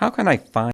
How can I find